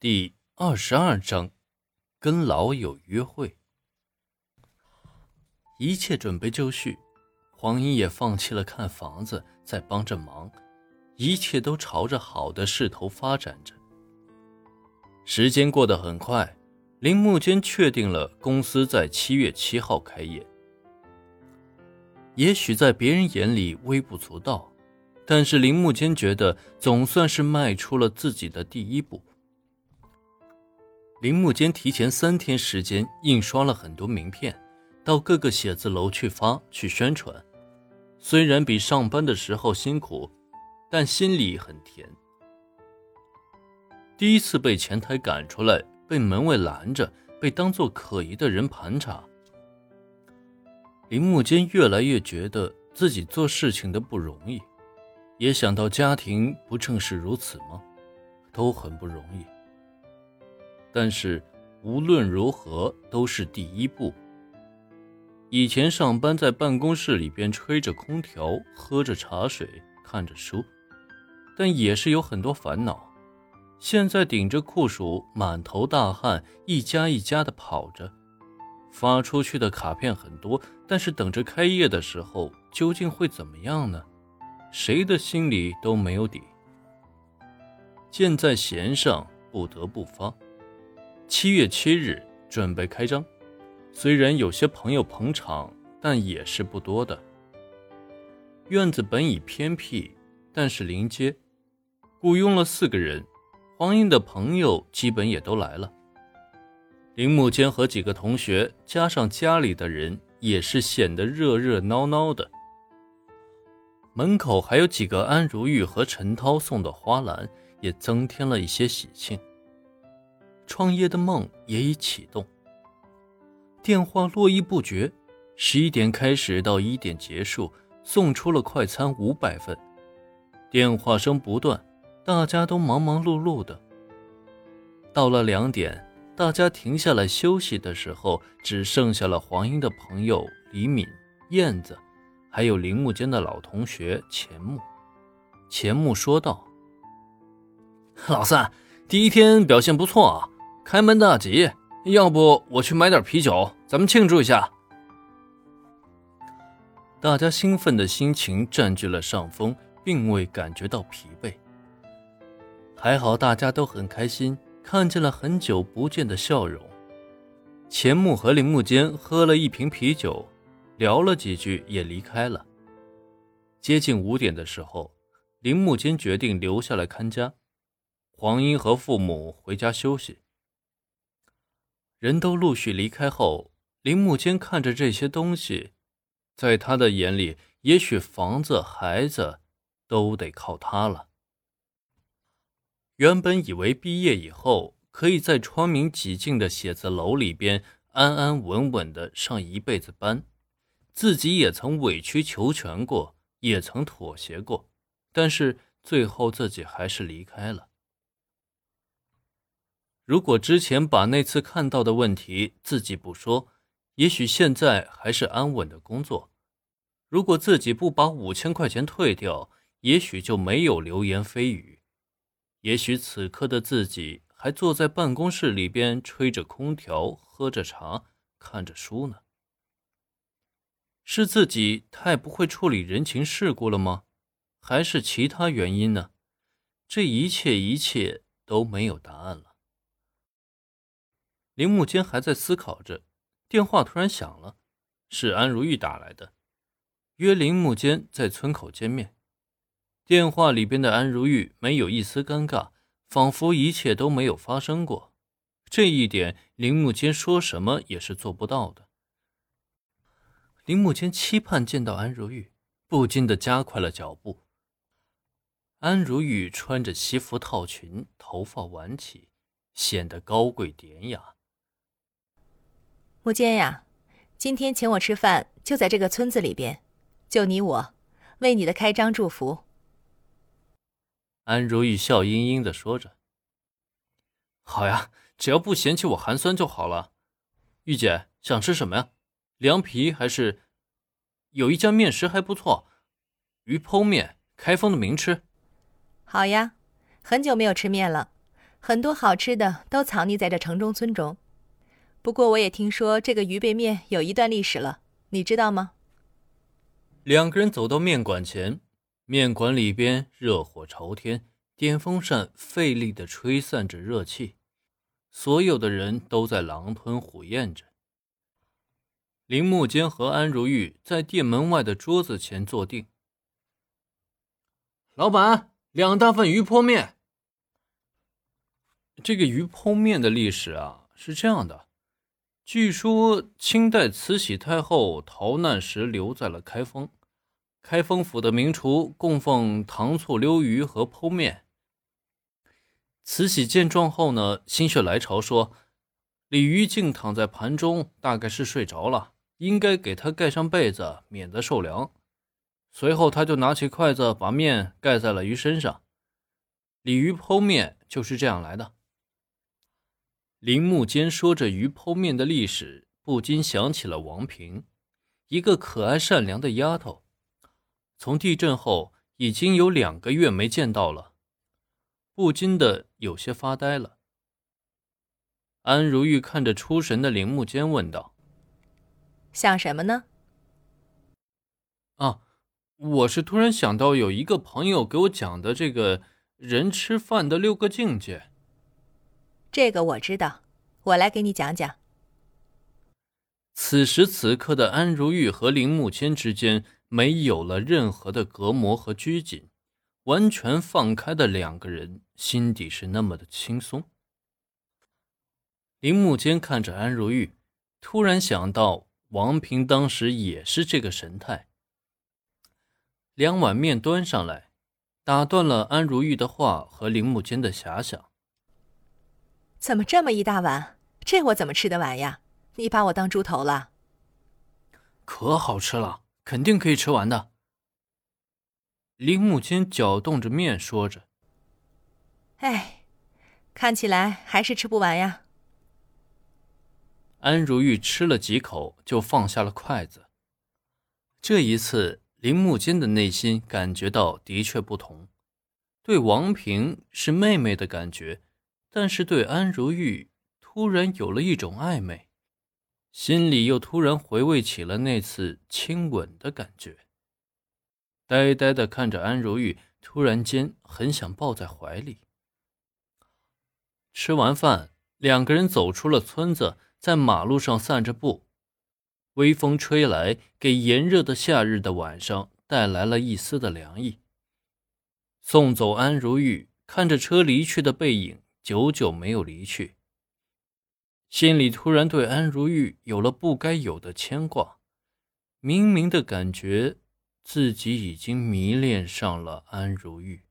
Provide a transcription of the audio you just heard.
第二十二章，跟老友约会。一切准备就绪，黄英也放弃了看房子，在帮着忙，一切都朝着好的势头发展着。时间过得很快，铃木间确定了公司在七月七号开业。也许在别人眼里微不足道，但是铃木间觉得总算是迈出了自己的第一步。铃木间提前三天时间印刷了很多名片，到各个写字楼去发去宣传。虽然比上班的时候辛苦，但心里很甜。第一次被前台赶出来，被门卫拦着，被当作可疑的人盘查。铃木间越来越觉得自己做事情的不容易，也想到家庭不正是如此吗？都很不容易。但是无论如何都是第一步。以前上班在办公室里边吹着空调，喝着茶水，看着书，但也是有很多烦恼。现在顶着酷暑，满头大汗，一家一家的跑着，发出去的卡片很多，但是等着开业的时候究竟会怎么样呢？谁的心里都没有底。箭在弦上，不得不发。七月七日准备开张，虽然有些朋友捧场，但也是不多的。院子本已偏僻，但是临街，雇佣了四个人，黄英的朋友基本也都来了。林木间和几个同学加上家里的人，也是显得热热闹闹的。门口还有几个安如玉和陈涛送的花篮，也增添了一些喜庆。创业的梦也已启动。电话络绎不绝，十一点开始到一点结束，送出了快餐五百份。电话声不断，大家都忙忙碌碌的。到了两点，大家停下来休息的时候，只剩下了黄英的朋友李敏、燕子，还有铃木间的老同学钱木。钱木说道：“老三，第一天表现不错啊。”开门大吉，要不我去买点啤酒，咱们庆祝一下。大家兴奋的心情占据了上风，并未感觉到疲惫。还好大家都很开心，看见了很久不见的笑容。钱木和铃木间喝了一瓶啤酒，聊了几句，也离开了。接近五点的时候，铃木间决定留下来看家，黄英和父母回家休息。人都陆续离开后，林木间看着这些东西，在他的眼里，也许房子、孩子都得靠他了。原本以为毕业以后可以在窗明几净的写字楼里边安安稳稳的上一辈子班，自己也曾委曲求全过，也曾妥协过，但是最后自己还是离开了。如果之前把那次看到的问题自己不说，也许现在还是安稳的工作；如果自己不把五千块钱退掉，也许就没有流言蜚语；也许此刻的自己还坐在办公室里边吹着空调，喝着茶，看着书呢。是自己太不会处理人情世故了吗？还是其他原因呢？这一切一切都没有答案了。铃木间还在思考着，电话突然响了，是安如玉打来的，约铃木间在村口见面。电话里边的安如玉没有一丝尴尬，仿佛一切都没有发生过。这一点，铃木间说什么也是做不到的。铃木间期盼见到安如玉，不禁的加快了脚步。安如玉穿着西服套裙，头发挽起，显得高贵典雅。木间呀，今天请我吃饭，就在这个村子里边，就你我，为你的开张祝福。安如玉笑盈盈的说着：“好呀，只要不嫌弃我寒酸就好了。”玉姐想吃什么呀？凉皮还是？有一家面食还不错，鱼剖面，开封的名吃。好呀，很久没有吃面了，很多好吃的都藏匿在这城中村中。不过我也听说这个鱼贝面有一段历史了，你知道吗？两个人走到面馆前，面馆里边热火朝天，电风扇费力的吹散着热气，所有的人都在狼吞虎咽着。林木间和安如玉在店门外的桌子前坐定。老板，两大份鱼泼面。这个鱼泼面的历史啊，是这样的：据说清代慈禧太后逃难时留在了开封，开封府的名厨供奉糖醋溜鱼和剖面。慈禧见状后呢，心血来潮说：“鲤鱼竟躺在盘中，大概是睡着了，应该给他盖上被子，免得受凉。”随后，他就拿起筷子把面盖在了鱼身上，鲤鱼剖面就是这样来的。林木坚说着鱼剖面的历史，不禁想起了王平，一个可爱善良的丫头。从地震后已经有两个月没见到了，不禁的有些发呆了。安如玉看着出神的林木坚问道：“想什么呢？”“啊，我是突然想到有一个朋友给我讲的这个人吃饭的六个境界。”这个我知道，我来给你讲讲。此时此刻的安如玉和林木谦之间没有了任何的隔膜和拘谨，完全放开的两个人心底是那么的轻松。林木坚看着安如玉，突然想到王平当时也是这个神态。两碗面端上来，打断了安如玉的话和林木坚的遐想。怎么这么一大碗？这我怎么吃得完呀？你把我当猪头了？可好吃了，肯定可以吃完的。林木坚搅动着面说着：“哎，看起来还是吃不完呀。”安如玉吃了几口就放下了筷子。这一次，林木坚的内心感觉到的确不同，对王平是妹妹的感觉。但是对安如玉突然有了一种暧昧，心里又突然回味起了那次亲吻的感觉。呆呆的看着安如玉，突然间很想抱在怀里。吃完饭，两个人走出了村子，在马路上散着步。微风吹来，给炎热的夏日的晚上带来了一丝的凉意。送走安如玉，看着车离去的背影。久久没有离去，心里突然对安如玉有了不该有的牵挂，明明的感觉自己已经迷恋上了安如玉。